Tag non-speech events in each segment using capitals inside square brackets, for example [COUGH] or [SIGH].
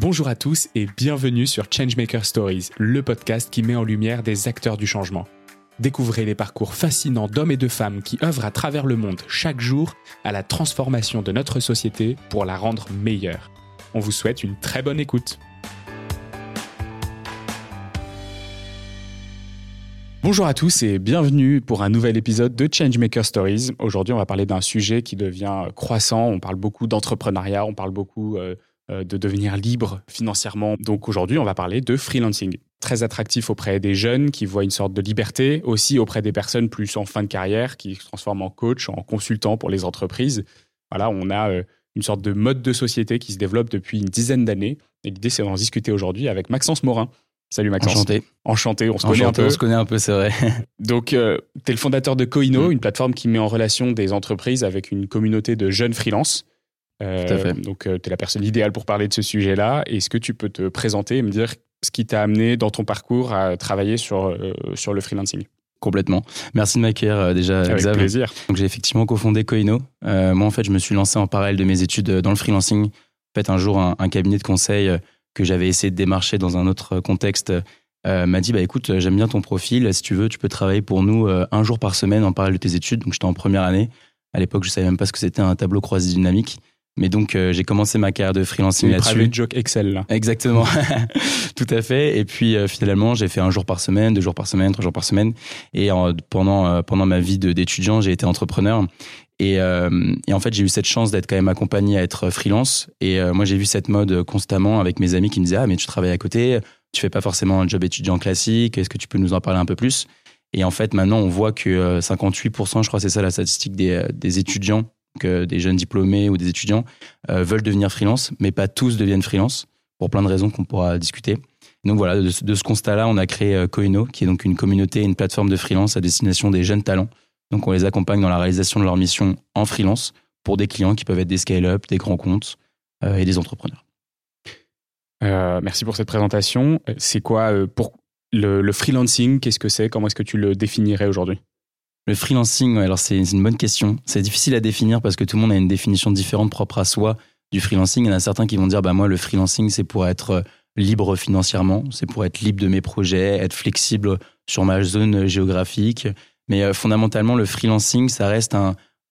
Bonjour à tous et bienvenue sur Changemaker Stories, le podcast qui met en lumière des acteurs du changement. Découvrez les parcours fascinants d'hommes et de femmes qui œuvrent à travers le monde chaque jour à la transformation de notre société pour la rendre meilleure. On vous souhaite une très bonne écoute. Bonjour à tous et bienvenue pour un nouvel épisode de Changemaker Stories. Aujourd'hui, on va parler d'un sujet qui devient croissant. On parle beaucoup d'entrepreneuriat, on parle beaucoup euh, de devenir libre financièrement. Donc aujourd'hui, on va parler de freelancing. Très attractif auprès des jeunes qui voient une sorte de liberté, aussi auprès des personnes plus en fin de carrière qui se transforment en coach, en consultant pour les entreprises. Voilà, on a euh, une sorte de mode de société qui se développe depuis une dizaine d'années. Et l'idée, c'est d'en discuter aujourd'hui avec Maxence Morin. Salut Maxence. Enchanté. Enchanté, on se connaît un peu. On se connaît un peu, c'est vrai. [LAUGHS] Donc, euh, tu es le fondateur de Coino, mm. une plateforme qui met en relation des entreprises avec une communauté de jeunes freelances. Euh, donc, euh, tu es la personne idéale pour parler de ce sujet-là. Est-ce que tu peux te présenter et me dire ce qui t'a amené dans ton parcours à travailler sur, euh, sur le freelancing? Complètement. Merci de m'accueillir déjà, Avec plaisir. Donc, j'ai effectivement cofondé Coino. moi, en fait, je me suis lancé en parallèle de mes études dans le freelancing. En fait, un jour, un, cabinet de conseil que j'avais essayé de démarcher dans un autre contexte m'a dit bah écoute j'aime bien ton profil si tu veux tu peux travailler pour nous un jour par semaine en parallèle de tes études donc j'étais en première année à l'époque je savais même pas ce que c'était un tableau croisé dynamique mais donc, euh, j'ai commencé ma carrière de freelancing là-dessus. Private joke Excel, là. Exactement. [LAUGHS] Tout à fait. Et puis, euh, finalement, j'ai fait un jour par semaine, deux jours par semaine, trois jours par semaine. Et pendant, euh, pendant ma vie d'étudiant, j'ai été entrepreneur. Et, et en fait, j'ai eu cette chance d'être quand même accompagné à être freelance. Et moi, j'ai vu cette mode constamment avec mes amis qui me disaient Ah, mais tu travailles à côté, tu fais pas forcément un job étudiant classique, est-ce que tu peux nous en parler un peu plus? Et en fait, maintenant, on voit que 58%, je crois, c'est ça la statistique des, des étudiants que des jeunes diplômés ou des étudiants euh, veulent devenir freelance, mais pas tous deviennent freelance pour plein de raisons qu'on pourra discuter. Donc voilà, de, ce constat-là, on a créé euh, Coino, qui est donc une communauté, une plateforme de freelance à destination des jeunes talents. Donc on les accompagne dans la réalisation de leur mission en freelance pour des clients qui peuvent être des scale-up, des grands comptes euh, et des entrepreneurs. merci pour cette présentation. C'est quoi pour le freelancing Qu'est-ce que c'est? Comment est-ce que tu le définirais aujourd'hui? Le freelancing, alors c'est une bonne question. C'est difficile à définir parce que tout le monde a une définition différente propre à soi du freelancing. Il y en a certains qui vont dire, bah moi, le freelancing, c'est pour être euh, libre financièrement, c'est pour être libre de mes projets, être flexible sur ma zone géographique. Mais euh, fondamentalement, le freelancing, ça reste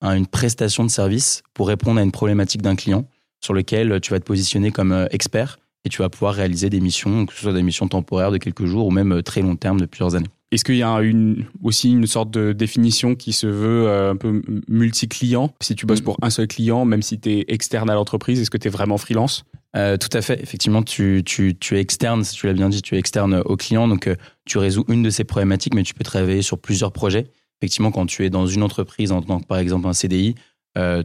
une prestation de service pour répondre à une problématique d'un client sur lequel tu vas te positionner comme euh, expert et tu vas pouvoir réaliser des missions, que ce soit des missions temporaires de quelques jours ou même très long terme de plusieurs années. Est-ce qu'il y a une, aussi une sorte de définition qui se veut euh, un peu multi-client? Si tu bosses mm. pour un seul client, même si tu es externe à l'entreprise, est-ce que tu es vraiment freelance? Euh, tout à fait. Effectivement, tu, tu, tu es externe, si tu l'as bien dit, tu es externe au client. Donc, euh, tu résous une de ces problématiques, mais tu peux travailler sur plusieurs projets. Effectivement, quand tu es dans une entreprise en tant que, par exemple, un CDI,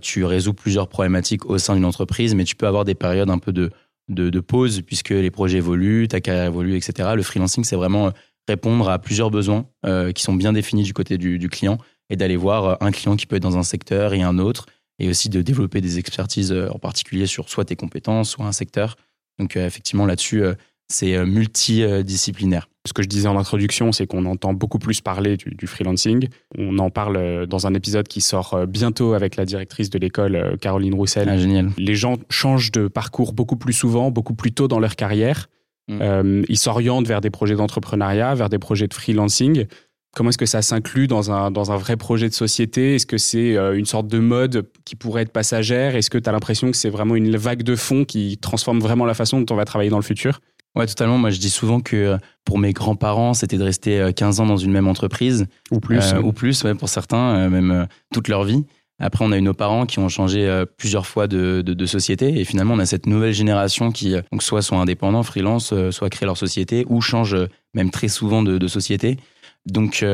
tu résous plusieurs problématiques au sein d'une entreprise, mais tu peux avoir des périodes un peu de, de, de pause puisque les projets évoluent, ta carrière évolue, etc. Le freelancing, c'est vraiment répondre à plusieurs besoins euh, qui sont bien définis du côté du, client et d'aller voir euh, un client qui peut être dans un secteur et un autre et aussi de développer des expertises euh, en particulier sur soit tes compétences, soit un secteur. Donc effectivement là-dessus, c'est multidisciplinaire. Ce que je disais en introduction, c'est qu'on entend beaucoup plus parler du, freelancing. On en parle dans un épisode qui sort bientôt avec la directrice de l'école, Caroline Roussel. Ah, génial. Les gens changent de parcours beaucoup plus souvent, beaucoup plus tôt dans leur carrière. Mm. Euh, ils s'orientent vers des projets d'entrepreneuriat, vers des projets de freelancing. Comment est-ce que ça s'inclut dans un, dans un vrai projet de société? Est-ce que c'est euh, une sorte de mode qui pourrait être passagère? Est-ce que tu as l'impression que c'est vraiment une vague de fond qui transforme vraiment la façon dont on va travailler dans le futur? Ouais, totalement. Moi, je dis souvent que euh, pour mes grands-parents, c'était de rester 15 ans dans une même entreprise. Ou plus. ou plus, ouais, pour certains, même toute leur vie. Après, on a eu nos parents qui ont changé euh, plusieurs fois de, de, société. Et finalement, on a cette nouvelle génération qui, euh, donc, soit sont indépendants, freelance, euh, soit créent leur société, ou changent même très souvent de, de société. Donc,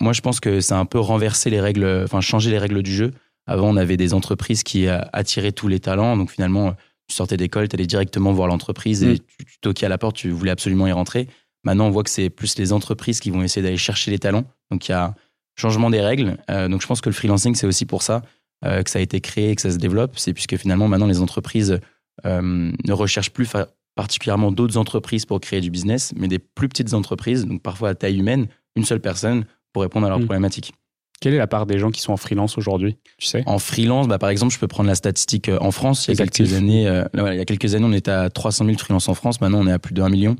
moi, je pense que c'est un peu renverser les règles, enfin, changer les règles du jeu. Avant, on avait des entreprises qui attiraient tous les talents. Donc, finalement, tu sortais d'école, tu allais directement voir l'entreprise et mm. tu, tu toquais à la porte, tu voulais absolument y rentrer. Maintenant, on voit que c'est plus les entreprises qui vont essayer d'aller chercher les talents. Donc, il y a changement des règles. Euh, donc je pense que le freelancing, c'est aussi pour ça que ça a été créé, que ça se développe. C'est puisque finalement, maintenant, les entreprises euh, ne recherchent plus particulièrement d'autres entreprises pour créer du business, mais des plus petites entreprises, donc parfois à taille humaine, une seule personne pour répondre à leurs mm. problématiques. Quelle est la part des gens qui sont en freelance aujourd'hui Tu sais? En freelance, bah, par exemple, je peux prendre la statistique euh, en France. Il y a, quelques années, euh, il y a quelques années, on était à 300 000 freelances en France. Maintenant, on est à plus de 1 million.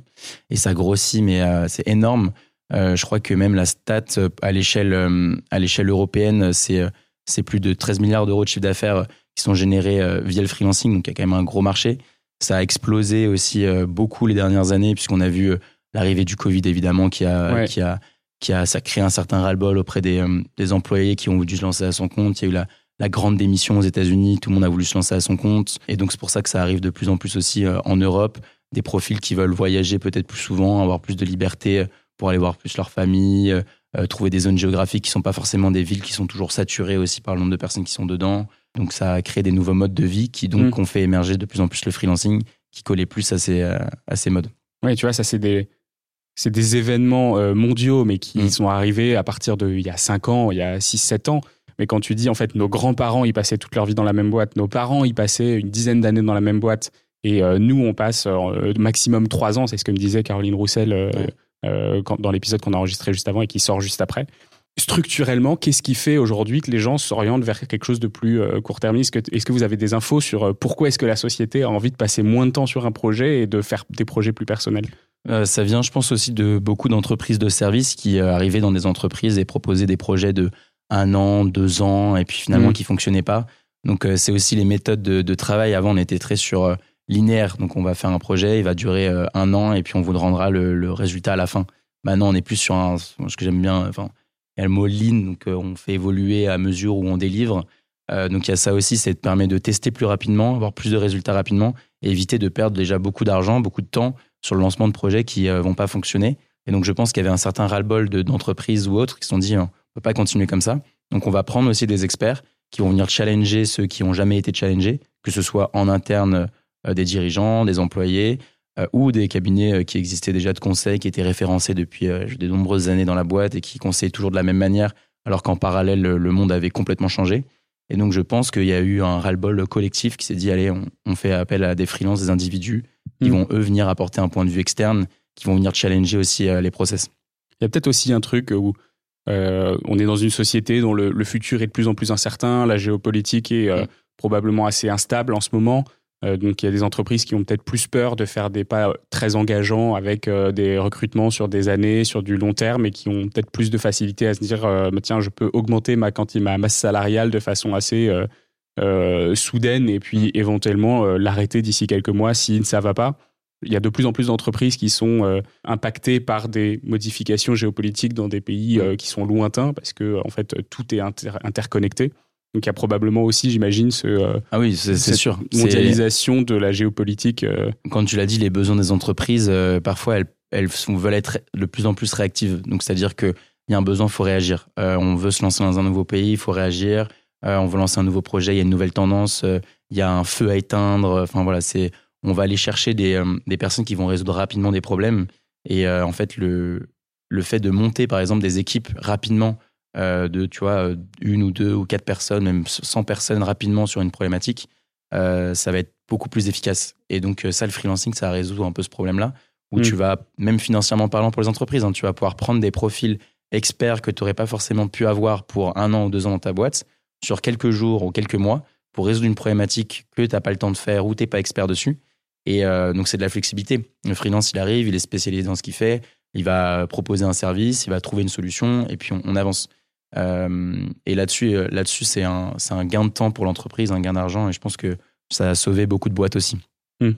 Et ça grossit, mais euh, c'est énorme. je crois que même la stat à l'échelle à l'échelle européenne, c'est c'est plus de 13 milliards d'euros de chiffre d'affaires qui sont générés via le freelancing. Donc, il y a quand même un gros marché. Ça a explosé aussi beaucoup les dernières années, puisqu'on a vu l'arrivée du Covid, évidemment, qui a, qui a qui a ça crée un certain ras-le-bol auprès des, euh, des, employés qui ont dû se lancer à son compte. Il y a eu la, la grande démission aux États-Unis, tout le monde a voulu se lancer à son compte. Et donc c'est pour ça que ça arrive de plus en plus aussi euh, en Europe. Des profils qui veulent voyager peut-être plus souvent, avoir plus de liberté euh, pour aller voir plus leur famille, trouver des zones géographiques qui sont pas forcément des villes qui sont toujours saturées aussi par le nombre de personnes qui sont dedans. Donc ça a créé des nouveaux modes de vie qui donc mm. ont fait émerger de plus en plus le freelancing, qui collait plus à ces, à ces modes. Oui, tu vois, ça c'est des c'est des événements euh, mondiaux, mais qui mm. sont arrivés à partir de il y a 5 ans, il y a 6-7 ans. Mais quand tu dis, en fait, nos grands-parents, ils passaient toute leur vie dans la même boîte, nos parents, ils passaient une dizaine d'années dans la même boîte, et euh, nous, on passe euh, maximum 3 ans, c'est ce que me disait Caroline Roussel dans l'épisode qu'on a enregistré juste avant et qui sort juste après. Structurellement, qu'est-ce qui fait aujourd'hui que les gens s'orientent vers quelque chose de plus court-termiste? Est-ce que vous avez des infos sur pourquoi est-ce que la société a envie de passer moins de temps sur un projet et de faire des projets plus personnels? Euh, ça vient, je pense, aussi de beaucoup d'entreprises de services qui euh, arrivaient dans des entreprises et proposaient des projets de un an, deux ans, et puis finalement mmh. qui fonctionnaient pas. Donc euh, c'est aussi les méthodes de, travail. Avant, on était très sur linéaire. Donc on va faire un projet, il va durer un an, et puis on vous rendra le, résultat à la fin. Maintenant, on est plus sur un, ce que j'aime bien, enfin, il y a le mot lean, donc on fait évoluer à mesure où on délivre. donc il y a ça aussi, ça permet de tester plus rapidement, avoir plus de résultats rapidement, et éviter de perdre déjà beaucoup d'argent, beaucoup de temps sur le lancement de projets qui ne euh, vont pas fonctionner. Et donc, je pense qu'il y avait un certain ras-le-bol d'entreprises ou autres qui se sont dit, on ne peut pas continuer comme ça. Donc, on va prendre aussi des experts qui vont venir challenger ceux qui n'ont jamais été challengés, que ce soit en interne euh, des dirigeants, des employés, euh, ou des cabinets qui existaient déjà de conseil, qui étaient référencés depuis de nombreuses années dans la boîte et qui conseillent toujours de la même manière, alors qu'en parallèle, le monde avait complètement changé. Et donc, je pense qu'il y a eu un ras-le-bol collectif qui s'est dit, allez, on, fait appel à des freelances, des individus qui mm. vont, eux, venir apporter un point de vue externe, qui vont venir challenger aussi euh, les process. Il y a peut-être aussi un truc où euh, on est dans une société dont le, futur est de plus en plus incertain, la géopolitique est euh, mm. probablement assez instable en ce moment. Donc il y a des entreprises qui ont peut-être plus peur de faire des pas très engageants avec des recrutements sur des années, sur du long terme, et qui ont peut-être plus de facilité à se dire bah, tiens, je peux augmenter ma, ma masse salariale de façon assez euh, soudaine et puis éventuellement euh, l'arrêter d'ici quelques mois si ça va pas. Il y a de plus en plus d'entreprises qui sont euh, impactées par des modifications géopolitiques dans des pays qui sont lointains parce que en fait tout est interconnecté. Donc il y a probablement aussi, j'imagine, ce ah oui, c'est sûr, mondialisation de la géopolitique. Quand tu l'as dit, les besoins des entreprises, parfois elles, elles veulent être de plus en plus réactives. Donc c'est-à-dire que il y a un besoin, il faut réagir. on veut se lancer dans un nouveau pays, il faut réagir. Euh, on veut lancer un nouveau projet, il y a une nouvelle tendance, euh, il y a un feu à éteindre. Enfin voilà, c'est on va aller chercher des, euh, des, personnes qui vont résoudre rapidement des problèmes. Et en fait, le, le fait de monter, par exemple, des équipes rapidement, de, tu vois, une ou deux ou quatre personnes, même 100 personnes rapidement sur une problématique, ça va être beaucoup plus efficace. Et donc, ça, le freelancing, ça résout un peu ce problème-là, où mm. tu vas, même financièrement parlant pour les entreprises, hein, tu vas pouvoir prendre des profils experts que tu n'aurais pas forcément pu avoir pour un an ou deux ans dans ta boîte sur quelques jours ou quelques mois pour résoudre une problématique que tu n'as pas le temps de faire ou tu n'es pas expert dessus. Et euh, donc, c'est de la flexibilité. Le freelance, il arrive, il est spécialisé dans ce qu'il fait, il va proposer un service, il va trouver une solution et puis on, avance. Euh, et là-dessus, euh, là-dessus c'est un, un, gain de temps pour l'entreprise, un gain d'argent et je pense que ça a sauvé beaucoup de boîtes aussi. Hmm.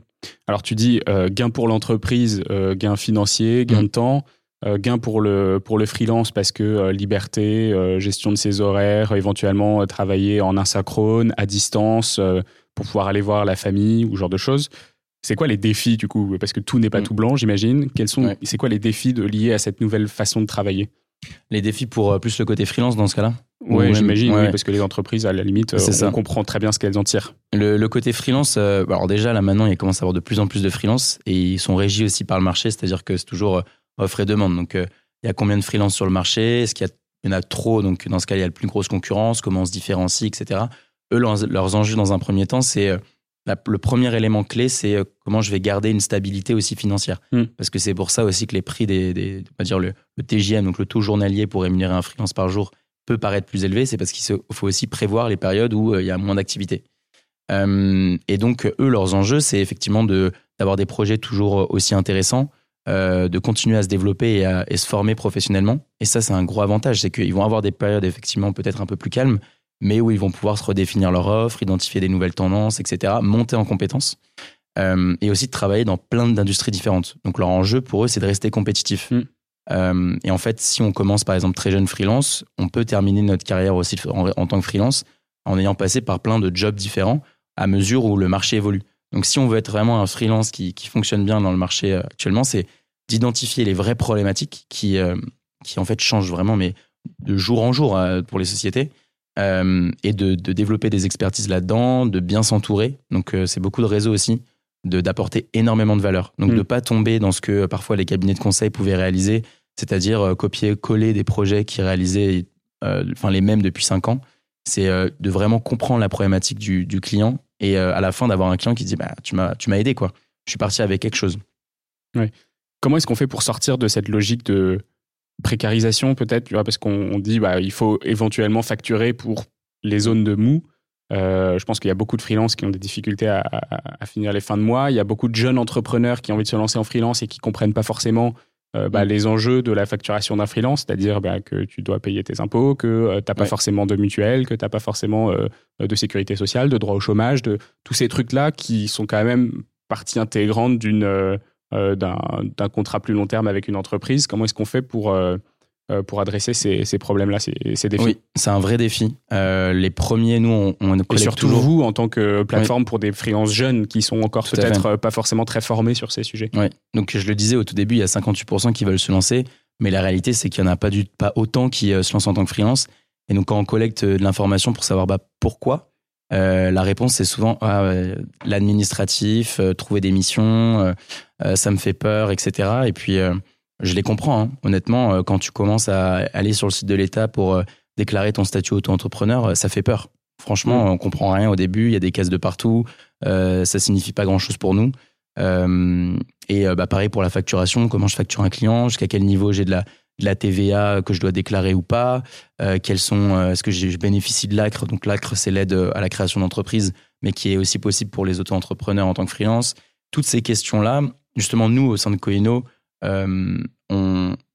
Alors, tu dis gain pour l'entreprise, gain financier, gain hmm. de temps. Euh, gain pour le, pour le freelance parce que euh, liberté, euh, gestion de ses horaires, éventuellement travailler en asynchrone, à distance, pour pouvoir aller voir la famille ou ce genre de choses. C'est quoi les défis du coup? Parce que tout n'est pas mm. tout blanc, j'imagine. Quels sont C'est quoi les défis de, liés à cette nouvelle façon de travailler? Les défis pour plus le côté freelance dans ce cas-là Oui, j'imagine, parce que les entreprises, à la limite, on comprend très bien ce qu'elles en tirent. Le, côté freelance, alors déjà là maintenant, il commence à avoir de plus en plus de freelance et ils sont régis aussi par le marché, c'est-à-dire que c'est toujours offre et demande. Donc, euh, il y a combien de freelances sur le marché? Est-ce qu'il y, en a trop? Donc, dans ce cas, il y a la plus grosse concurrence. Comment on se différencie, etc. Eux, leurs, enjeux dans un premier temps, c'est euh, le premier élément clé, c'est euh, comment je vais garder une stabilité aussi financière. Hmm. Parce que c'est pour ça aussi que les prix des, on va dire le, le, TGM, donc le taux journalier pour rémunérer un freelance par jour, peut paraître plus élevé, c'est parce qu'il faut aussi prévoir les périodes où il y a moins d'activité. et donc, eux, leurs enjeux, c'est effectivement d'avoir des projets toujours aussi intéressants, de continuer à se développer et à se former professionnellement. Et ça, c'est un gros avantage, c'est qu'ils vont avoir des périodes effectivement peut-être un peu plus calmes, mais où ils vont pouvoir se redéfinir leur offre, identifier des nouvelles tendances, etc., monter en compétences. Euh, et aussi de travailler dans plein d'industries différentes. Donc leur enjeu pour eux, c'est de rester compétitif. Mm. Euh, et en fait, si on commence par exemple très jeune freelance, on peut terminer notre carrière aussi en, tant que freelance en ayant passé par plein de jobs différents à mesure où le marché évolue. Donc si on veut être vraiment un freelance qui, qui fonctionne bien dans le marché euh, actuellement, c'est d'identifier les vraies problématiques qui, qui en fait changent vraiment, mais de jour en jour pour les sociétés. Et de, de, développer des expertises là-dedans, de bien s'entourer. Donc c'est beaucoup de réseaux aussi d'apporter énormément de valeur. Donc de de mm. pas tomber dans ce que euh, parfois les cabinets de conseil pouvaient réaliser, c'est-à-dire euh, copier-coller des projets qui réalisaient euh, enfin les mêmes depuis cinq ans. C'est de vraiment comprendre la problématique du, du client et à la fin d'avoir un client qui dit bah, tu m'as tu m'as aidé quoi. Je suis parti avec quelque chose. Oui. Comment est-ce qu'on fait pour sortir de cette logique de précarisation peut-être, tu vois, parce qu'on dit bah il faut éventuellement facturer pour les zones de mou. Euh, je pense qu'il y a beaucoup de freelances qui ont des difficultés à, finir les fins de mois. Il y a beaucoup de jeunes entrepreneurs qui ont envie de se lancer en freelance et qui comprennent pas forcément euh, bah, mm. les enjeux de la facturation d'un freelance, c'est-à-dire bah, que tu dois payer tes impôts, que euh, tu n'as pas forcément de mutuelle, que tu n'as pas forcément de sécurité sociale, de droit au chômage, de tous ces trucs-là qui sont quand même partie intégrante d'une d'un contrat plus long terme avec une entreprise. Comment est-ce qu'on fait pour euh, pour adresser ces, ces problèmes-là, ces, ces, défis? Oui, c'est un vrai défi. Euh, les premiers, nous, on, on Et surtout vous, en tant que plateforme pour des freelances jeunes qui sont encore peut-être pas forcément très formés sur ces sujets. Oui, donc je le disais au tout début, il y a 58% qui veulent se lancer, mais la réalité, c'est qu'il n'y en a pas, du, pas autant qui euh, se lancent en tant que freelance. Et donc, quand on collecte de l'information pour savoir bah, pourquoi, euh, la réponse, c'est souvent ah, l'administratif, trouver des missions, ça me fait peur, etc. Et puis je les comprends. Hein. Honnêtement, euh, quand tu commences à aller sur le site de l'État pour euh, déclarer ton statut auto-entrepreneur, euh, ça fait peur. Franchement, mm. on comprend rien au début. Il y a des cases de partout. Euh, ça signifie pas grand-chose pour nous. et bah, pareil pour la facturation. Comment je facture un client Jusqu'à quel niveau j'ai de la, de la TVA que je dois déclarer ou pas Quels sont Est-ce que je bénéficie de l'ACRE Donc l'ACRE, c'est l'aide à la création d'entreprise, mais qui est aussi possible pour les auto-entrepreneurs en tant que freelance. Toutes ces questions-là, justement, nous, au sein de Coino, euh,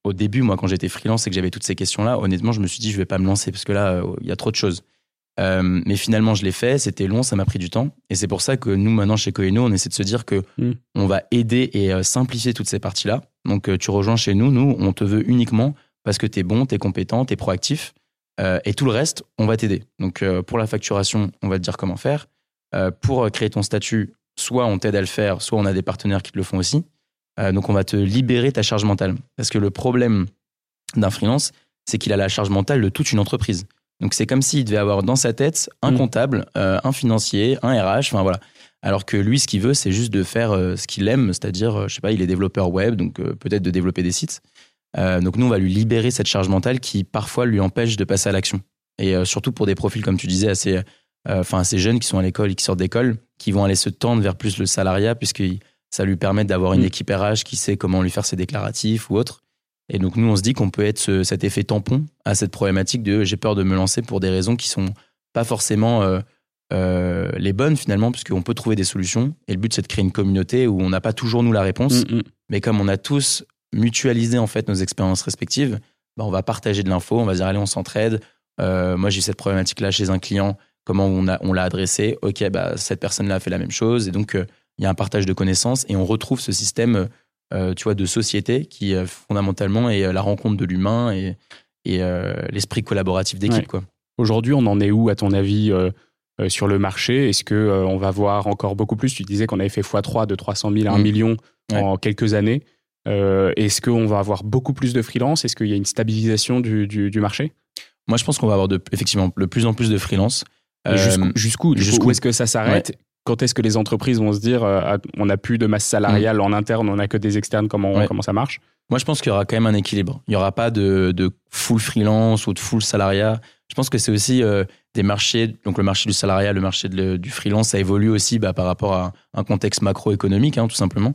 au début, moi, quand j'étais freelance et que j'avais toutes ces questions-là, honnêtement, je me suis dit, je vais pas me lancer parce que là, euh, il y a trop de choses. Euh, mais finalement, je l'ai fait, c'était long, ça m'a pris du temps. Et c'est pour ça que nous, maintenant, chez Coeno, on essaie de se dire que mm. on va aider et simplifier toutes ces parties-là. Donc, tu rejoins chez nous, nous, on te veut uniquement parce que tu es bon, tu es compétent, tu es proactif. et tout le reste, on va t'aider. Donc, pour la facturation, on va te dire comment faire. pour créer ton statut, soit on t'aide à le faire, soit on a des partenaires qui te le font aussi. Euh, donc on va te libérer ta charge mentale. Parce que le problème d'un freelance, c'est qu'il a la charge mentale de toute une entreprise. Donc c'est comme s'il devait avoir dans sa tête un mm. comptable, euh, un financier, un RH, enfin voilà. Alors que lui, ce qu'il veut, c'est juste de faire euh, ce qu'il aime, c'est-à-dire, je sais pas, il est développeur web, donc peut-être de développer des sites. donc nous, on va lui libérer cette charge mentale qui parfois lui empêche de passer à l'action. Et surtout pour des profils, comme tu disais, assez, enfin assez jeunes qui sont à l'école et qui sortent d'école, qui vont aller se tendre vers plus le salariat, puisqu'ils ça lui permet d'avoir une mm. équipe RH qui sait comment lui faire ses déclaratifs ou autre. Et donc nous, on se dit qu'on peut être cet effet tampon à cette problématique de j'ai peur de me lancer pour des raisons qui sont pas forcément euh, euh, les bonnes finalement, puisqu'on peut trouver des solutions. Et le but, c'est de créer une communauté où on n'a pas toujours nous la réponse, mm, mm. mais comme on a tous mutualisé en fait nos expériences respectives, bah, on va partager de l'info, on va dire allez, on s'entraide. Euh, moi, j'ai cette problématique-là chez un client, comment on, a, on l'a adressé? Ok, bah, cette personne-là a fait la même chose. Et donc, il y a un partage de connaissances et on retrouve ce système tu vois, de société qui euh, fondamentalement est euh, la rencontre de l'humain et, et l'esprit collaboratif d'équipe. quoi. Aujourd'hui, on en est où, à ton avis, sur le marché? Est-ce qu'on on va voir encore beaucoup plus? Tu disais qu'on avait fait x3 de 300 000 à 1 mm. million en quelques années. Est-ce qu'on va avoir beaucoup plus de freelance? Est-ce qu'il y a une stabilisation du, du, marché? Moi, je pense qu'on va avoir de, effectivement de plus en plus de freelance. Jusqu'où Jusqu'où est-ce que ça s'arrête? Quand est-ce que les entreprises vont se dire euh, on n'a plus de masse salariale mm. en interne, on n'a que des externes, comment, comment ça marche? Moi, je pense qu'il y aura quand même un équilibre. Il n'y aura pas de, de, full freelance ou de full salariat. Je pense que c'est aussi euh, des marchés, donc le marché du salariat, le marché du freelance, ça évolue aussi bah, par rapport à un contexte macroéconomique, hein, tout simplement.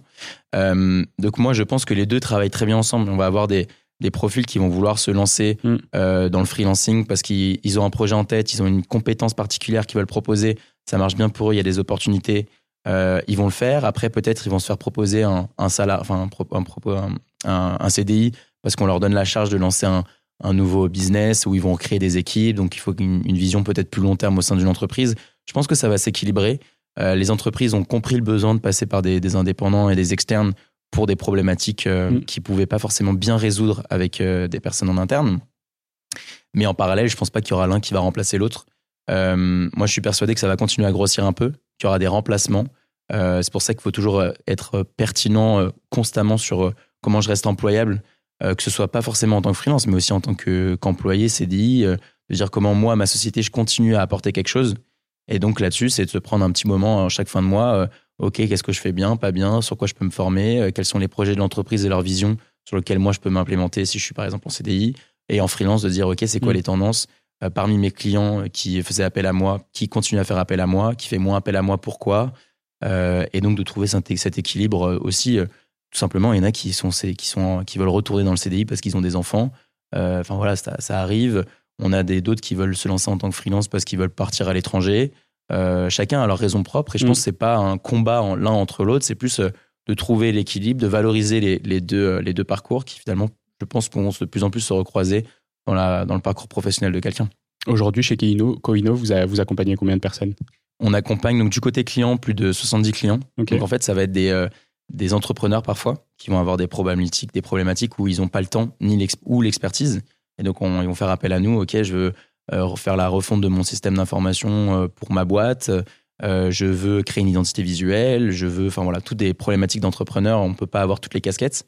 Euh, donc moi, je pense que les deux travaillent très bien ensemble. On va avoir des, des profils qui vont vouloir se lancer Mm. dans le freelancing parce qu'ils ils ont un projet en tête, ils ont une compétence particulière qu'ils veulent proposer, ça marche bien pour eux, il y a des opportunités, euh, ils vont le faire. Après, peut-être, ils vont se faire proposer un, un salaire, enfin, un, un, CDI parce qu'on leur donne la charge de lancer un, nouveau business où ils vont créer des équipes. Donc, il faut une, une vision peut-être plus long terme au sein d'une entreprise. Je pense que ça va s'équilibrer. Euh, les entreprises ont compris le besoin de passer par des, des indépendants et des externes pour des problématiques euh, Mm. qu'ils pouvaient pas forcément bien résoudre avec des personnes en interne. Mais en parallèle, je pense pas qu'il y aura l'un qui va remplacer l'autre. Euh, moi, je suis persuadé que ça va continuer à grossir un peu, qu'il y aura des remplacements. Euh, c'est pour ça qu'il faut toujours euh, être pertinent euh, constamment sur comment je reste employable, que ce soit pas forcément en tant que freelance, mais aussi en tant que- qu'employé CDI, de dire comment moi, ma société, je continue à apporter quelque chose. Et donc là-dessus, c'est de se prendre un petit moment à chaque fin de mois. ok, qu'est-ce que je fais bien, pas bien, sur quoi je peux me former, quels sont les projets de l'entreprise et leur vision sur lesquels moi je peux m'implémenter si je suis par exemple en CDI et en freelance de dire ok, c'est quoi Mm. les tendances? Parmi mes clients euh, qui faisaient appel à moi, qui continuent à faire appel à moi, qui fait moins appel à moi, pourquoi Euh, Et donc de trouver cet, équilibre euh, aussi. euh, tout simplement, il y en a qui sont qui sont qui veulent retourner dans le CDI parce qu'ils ont des enfants. Euh, Enfin voilà, ça, ça arrive. On a des d'autres qui veulent se lancer en tant que freelance parce qu'ils veulent partir à l'étranger. Euh, chacun a leur raison propre et je Mm. pense que c'est pas un combat en- l'un entre l'autre, c'est plus euh, de trouver l'équilibre, de valoriser les, les deux, euh, les deux parcours qui finalement, je pense, pourront de plus en plus se recroiser dans, la, dans le parcours professionnel de quelqu'un. Aujourd'hui, chez Koino, Koino vous, a- vous accompagnez combien de personnes? On accompagne donc du côté client plus de 70 clients. Donc en fait, ça va être des, euh, des entrepreneurs parfois qui vont avoir des problématiques, des problématiques où ils n'ont pas le temps ni ou l'expertise. Et donc on- ils vont faire appel à nous. Ok, je veux euh, refaire la refonte de mon système d'information euh, pour ma boîte. Je veux créer une identité visuelle. Je veux, enfin voilà, toutes des problématiques d'entrepreneurs. On ne peut pas avoir toutes les casquettes.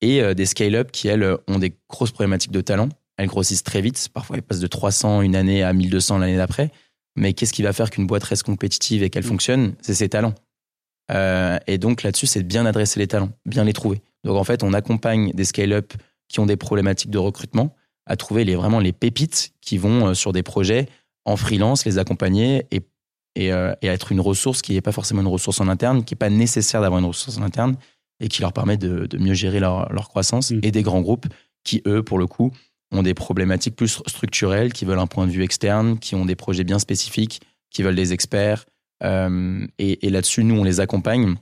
Et des scale-up qui elles ont des grosses problématiques de talent. Elles grossissent très vite. Parfois, elles passent de 300 une année à 1200 l'année d'après. Mais qu'est-ce qui va faire qu'une boîte reste compétitive et qu'elle Mm. fonctionne? C'est ses talents. Euh, et donc là-dessus, c'est de bien adresser les talents, bien les trouver. Donc en fait, on accompagne des scale-up qui ont des problématiques de recrutement à trouver les, vraiment les pépites qui vont euh, sur des projets en freelance, les accompagner et, et, euh, et être une ressource qui n'est pas forcément une ressource en interne, qui n'est pas nécessaire d'avoir une ressource en interne et qui leur permet de, de mieux gérer leur, leur croissance. Mm. Et des grands groupes qui, eux, pour le coup, ont des problématiques plus structurelles, qui veulent un point de vue externe, qui ont des projets bien spécifiques, qui veulent des experts. Euh, et et là-dessus, nous, on les accompagne,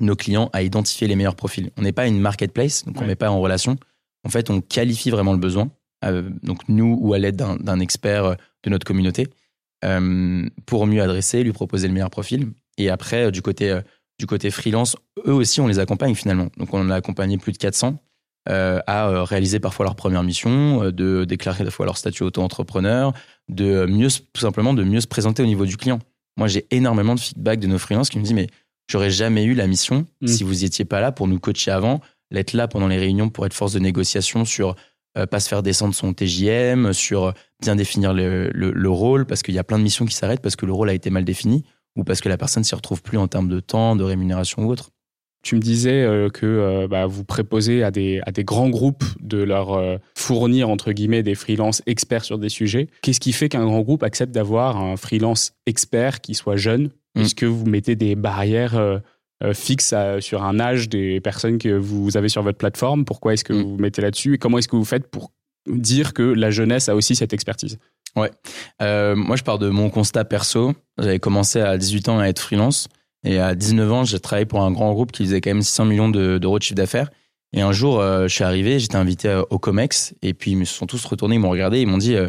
nos clients, à identifier les meilleurs profils. On n'est pas une marketplace, donc on ne met pas en relation. En fait, on qualifie vraiment le besoin, euh, donc nous ou à l'aide d'un expert euh, de notre communauté, euh, pour mieux adresser, lui proposer le meilleur profil. Et après, du côté, du côté freelance, eux aussi, on les accompagne finalement. Donc, on en a accompagné plus de 400 euh, à euh, réaliser parfois leur première mission, euh, de déclarer des fois leur statut auto-entrepreneur, de mieux, se- tout simplement de mieux se présenter au niveau du client. Moi, j'ai énormément de feedback de nos freelances qui me disent, mais j'aurais jamais eu la mission Mm. si vous étiez pas là pour nous coacher avant, l'être là pendant les réunions pour être force de négociation sur euh, pas se faire descendre son TJM, sur euh, bien définir le, le- le rôle, parce qu'il y a plein de missions qui s'arrêtent parce que le rôle a été mal défini ou parce que la personne s'y retrouve plus en termes de temps, de rémunération ou autre. Tu me disais euh, que euh, bah, vous préposez à des, à des grands groupes de leur euh, fournir, entre guillemets, des freelances experts sur des sujets. Qu'est-ce qui fait qu'un grand groupe accepte d'avoir un freelance expert qui soit jeune? Mm. Est-ce que vous mettez des barrières fixes à- sur un âge des personnes que vous avez sur votre plateforme? Pourquoi est-ce que Mm. vous mettez là-dessus? Et comment est-ce que vous faites pour dire que la jeunesse a aussi cette expertise? Euh, moi, je pars de mon constat perso. J'avais commencé à 18 ans à être freelance. Et à 19 ans, j'ai travaillé pour un grand groupe qui faisait quand même 600 millions de- d'euros de chiffre d'affaires. Et un jour, euh, je suis arrivé, j'étais invité euh, au COMEX. Et puis, ils me sont tous retournés, ils m'ont regardé, ils m'ont dit euh,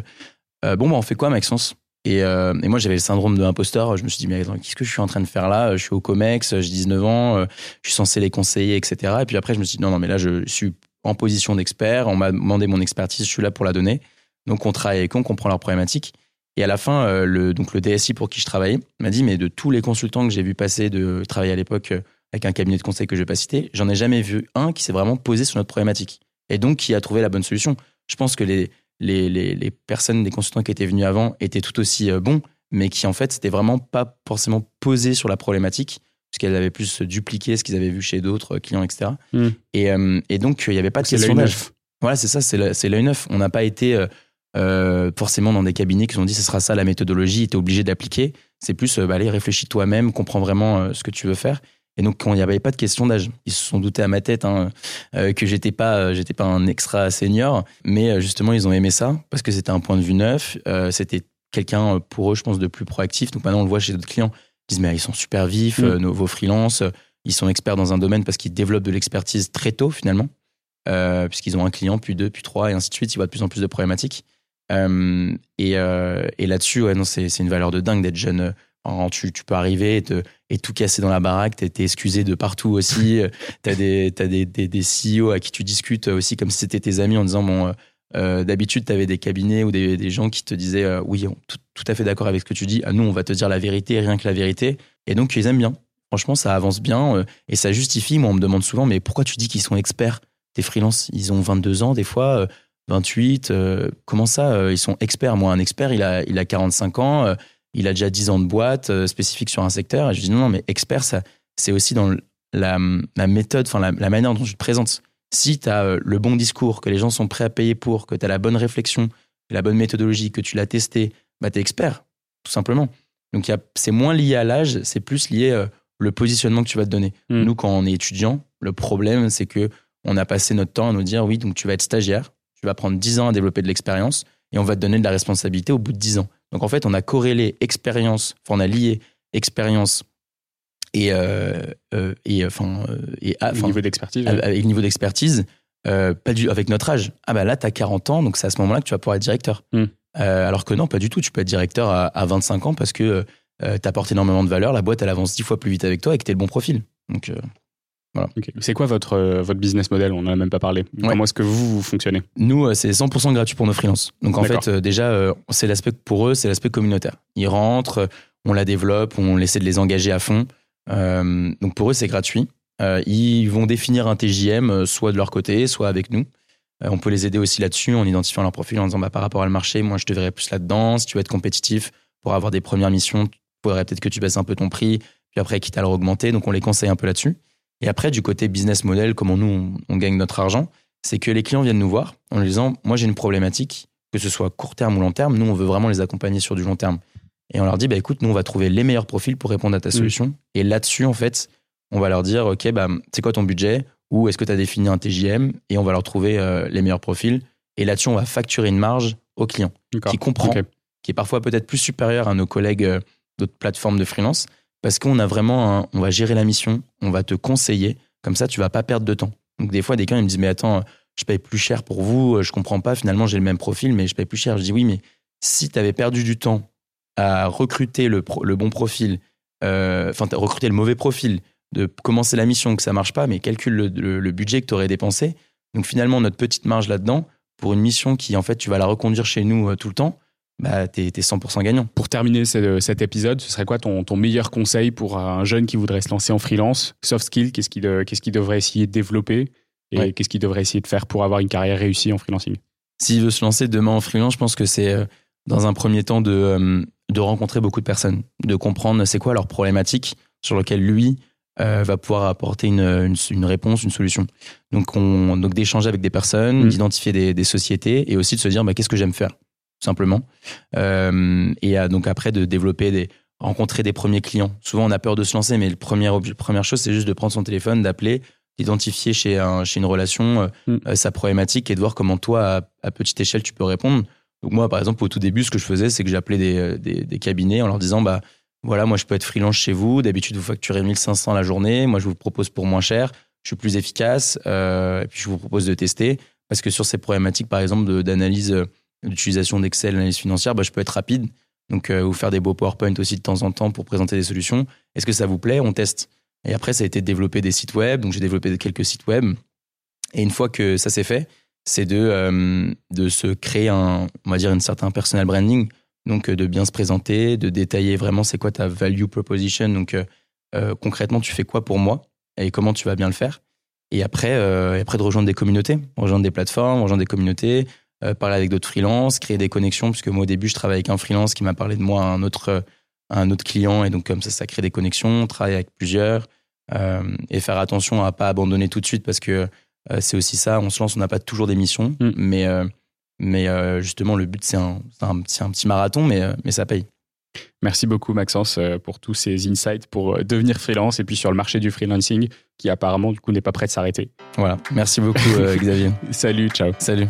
Bon, bah, on fait quoi, Maxence? Et, et moi, j'avais le syndrome de l'imposteur. Je me suis dit Mais attends, qu'est-ce que je suis en train de faire là? Je suis au COMEX, j'ai 19 ans, je suis censé les conseiller, etc. Et puis après, je me suis dit Non, non, mais là, je suis en position d'expert. On m'a demandé mon expertise, je suis là pour la donner. Donc, on travaille avec eux, on comprend leurs problématiques. Et à la fin, euh, le, donc le DSI pour qui je travaillais m'a dit, mais de tous les consultants que j'ai vu passer de travailler à l'époque euh, avec un cabinet de conseil que je vais pas citer, j'en ai jamais vu un qui s'est vraiment posé sur notre problématique. Et donc, qui a trouvé la bonne solution. Je pense que les, les, les, les personnes, les consultants qui étaient venus avant étaient tout aussi euh, bons, mais qui en fait, c'était vraiment pas forcément posé sur la problématique, puisqu'elles avaient plus dupliqué ce qu'ils avaient vu chez d'autres clients, etc. Mm. Et, euh, et donc, il n'y avait pas de C'est question l'œil d'âge. neuf. Voilà, c'est ça, c'est l'œil neuf. On n'a pas été euh, forcément dans des cabinets qui nous ont dit ce sera ça la méthodologie, tu es obligé d'appliquer. C'est plus, euh, bah, allez, réfléchis toi-même, comprends vraiment euh, ce que tu veux faire. Et donc, quand il n'y avait pas de question d'âge, ils se sont doutés à ma tête hein, euh, que j'étais pas, j'étais pas un extra senior, mais justement, ils ont aimé ça parce que c'était un point de vue neuf. c'était quelqu'un pour eux, je pense, de plus proactif. Donc maintenant, on le voit chez d'autres clients. Ils disent mais ils sont super vifs, mm. nos, vos freelances, ils sont experts dans un domaine parce qu'ils développent de l'expertise très tôt finalement, puisqu'ils ont un client, puis deux, puis trois, et ainsi de suite. Ils voient de plus en plus de problématiques. Et, et là-dessus, ouais, non, c'est une valeur de dingue d'être jeune tu, peux arriver et, tout casser dans la baraque, t'es excusé de partout aussi. [LAUGHS] t'as des, as des, des, des, CEO à qui tu discutes aussi comme si c'était tes amis en disant bon, euh, euh d'habitude t'avais des cabinets ou des, des, gens qui te disaient euh, oui, tout, tout, à fait d'accord avec ce que tu dis. À nous, on va te dire la vérité, rien que la vérité. Et donc ils aiment bien. Franchement, ça avance bien euh, et ça justifie. Moi, on me demande souvent mais pourquoi tu dis qu'ils sont experts Tes freelances, ils ont 22 ans des fois. 28, comment ça, ils sont experts? Moi, un expert, il a, il a 45 ans, il a déjà 10 ans de boîte euh, spécifique sur un secteur. Et je dis non, non, mais expert, ça, c'est aussi dans la, méthode, enfin la, manière dont tu te présentes. Si tu as euh, le bon discours, que les gens sont prêts à payer pour, que tu as la bonne réflexion, la bonne méthodologie, que tu l'as testé, bah, tu es expert, tout simplement. Donc c'est moins lié à l'âge, c'est plus lié euh, le positionnement que tu vas te donner. Hmm. Nous, quand on est étudiant, le problème, c'est que on a passé notre temps à nous dire oui, donc tu vas être stagiaire, tu vas prendre 10 ans à développer de l'expérience et on va te donner de la responsabilité au bout de 10 ans. Donc en fait, on a corrélé expérience, enfin, on a lié expérience et, euh, euh, et enfin euh, et niveau d'expertise avec niveau d'expertise pas du avec notre âge. Ah bah là tu as 40 ans donc c'est à ce moment-là que tu vas pouvoir être directeur. Hmm. alors que non pas du tout. Tu peux être directeur à, 25 ans parce que tu apportes énormément de valeur la boîte elle avance 10 fois plus vite avec toi et que tu es le bon profil. Donc c'est quoi votre, euh, votre business model? On n'en a même pas parlé. Comment est-ce que vous, vous fonctionnez? Nous, euh, c'est 100% gratuit pour nos freelances. Donc en fait, euh, déjà, c'est l'aspect pour eux, c'est l'aspect communautaire. Ils rentrent, on la développe, on essaie de les engager à fond. donc pour eux, c'est gratuit. ils vont définir un TJM, soit de leur côté, soit avec nous. on peut les aider aussi là-dessus en identifiant leur profil, en disant bah, par rapport à le marché, moi je te verrais plus là-dedans. Si tu veux être compétitif pour avoir des premières missions, il faudrait peut-être que tu baisses un peu ton prix, puis après quitte à le augmenter. Donc on les conseille un peu là-dessus. Et après, du côté business model, comment nous, on, gagne notre argent, c'est que les clients viennent nous voir en nous disant, moi j'ai une problématique, que ce soit court terme ou long terme, nous on veut vraiment les accompagner sur du long terme. Et on leur dit, bah, écoute, nous on va trouver les meilleurs profils pour répondre à ta mm. solution. Et là-dessus, en fait, on va leur dire, OK, bah, c'est quoi ton budget? Ou est-ce que tu as défini un TJM Et on va leur trouver euh, les meilleurs profils. Et là-dessus, on va facturer une marge au client qui comprend, qui est parfois peut-être plus supérieur à nos collègues euh, d'autres plateformes de freelance, parce qu'on a vraiment on va gérer la mission, on va te conseiller, comme ça tu vas pas perdre de temps. Donc des fois des clients ils me disent mais attends, je paye plus cher pour vous, je comprends pas, finalement j'ai le même profil mais je paye plus cher. Je dis oui mais si tu avais perdu du temps à recruter le, bon profil, euh, enfin recruter le mauvais profil, de commencer la mission que ça marche pas, mais calcule le, budget que tu aurais dépensé. Donc finalement notre petite marge là-dedans pour une mission qui en fait tu vas la reconduire chez nous euh, tout le temps, bah, tu es, 100% gagnant. Pour terminer cet épisode, ce serait quoi ton, ton, meilleur conseil pour un jeune qui voudrait se lancer en freelance? Soft skill, qu'est-ce qu'il qu'est-ce qu'il devrait essayer de développer? Et qu'est-ce qu'il devrait essayer de faire pour avoir une carrière réussie en freelancing? S'il veut se lancer demain en freelance, je pense que c'est euh, dans un premier temps de, euh, de rencontrer beaucoup de personnes, de comprendre c'est quoi leur problématique sur lequel lui euh, va pouvoir apporter une, une, réponse, une solution. Donc, on, donc d'échanger avec des personnes, mmh. d'identifier des, des, sociétés et aussi de se dire bah, qu'est-ce que j'aime faire? Simplement. Euh, et donc après, de développer des rencontrer des premiers clients. Souvent, on a peur de se lancer, mais la première, première chose, c'est juste de prendre son téléphone, d'appeler, d'identifier chez, un, chez une relation euh, mm. euh, sa problématique et de voir comment toi, à, petite échelle, tu peux répondre. Donc moi, par exemple, au tout début, ce que je faisais, c'est que j'appelais des, des, cabinets en leur disant, bah voilà, moi, je peux être freelance chez vous. D'habitude, vous facturez 1500 la journée. Moi, je vous propose pour moins cher. Je suis plus efficace. et puis, je vous propose de tester. Parce que sur ces problématiques, par exemple, d'analyse l'utilisation d'Excel, l'analyse financière, bah, je peux être rapide. Donc, euh, vous faire des beaux PowerPoint aussi de temps en temps pour présenter des solutions. Est-ce que ça vous plaît? On teste. Et après, ça a été de développer des sites web. Donc, j'ai développé quelques sites web. Et une fois que ça s'est fait, c'est de, euh, de se créer un, on va dire, une certain personal branding. Donc, euh, de bien se présenter, de détailler vraiment c'est quoi ta value proposition. Donc, concrètement, tu fais quoi pour moi et comment tu vas bien le faire? Et après, après de rejoindre des communautés, rejoindre des plateformes, rejoindre des communautés, euh, parler avec d'autres freelances, créer des connexions, puisque moi au début je travaillais avec un freelance qui m'a parlé de moi à un autre, un autre client, et donc comme ça, ça crée des connexions, travailler avec plusieurs, euh, et faire attention à pas abandonner tout de suite, parce que euh, c'est aussi ça, on se lance, on n'a pas toujours des missions, mm. mais, mais justement le but c'est un, un, un, petit marathon, mais, mais ça paye. Merci beaucoup Maxence pour tous ces insights pour devenir freelance et puis sur le marché du freelancing qui apparemment du coup n'est pas prêt de s'arrêter. Voilà, merci beaucoup [LAUGHS] Xavier. Salut, ciao. Salut.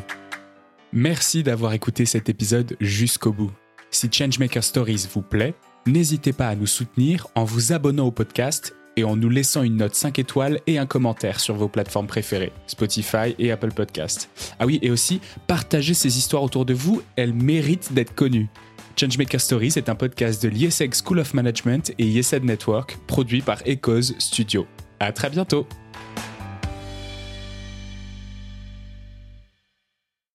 Merci d'avoir écouté cet épisode jusqu'au bout. Si Changemaker Stories vous plaît, n'hésitez pas à nous soutenir en vous abonnant au podcast et en nous laissant une note 5 étoiles et un commentaire sur vos plateformes préférées, Spotify et Apple Podcast. Ah oui, et aussi, partagez ces histoires autour de vous, elles méritent d'être connues. Changemaker Stories est un podcast de l'ISEG School of Management et ISED Network, produit par Echoes Studio. À très bientôt!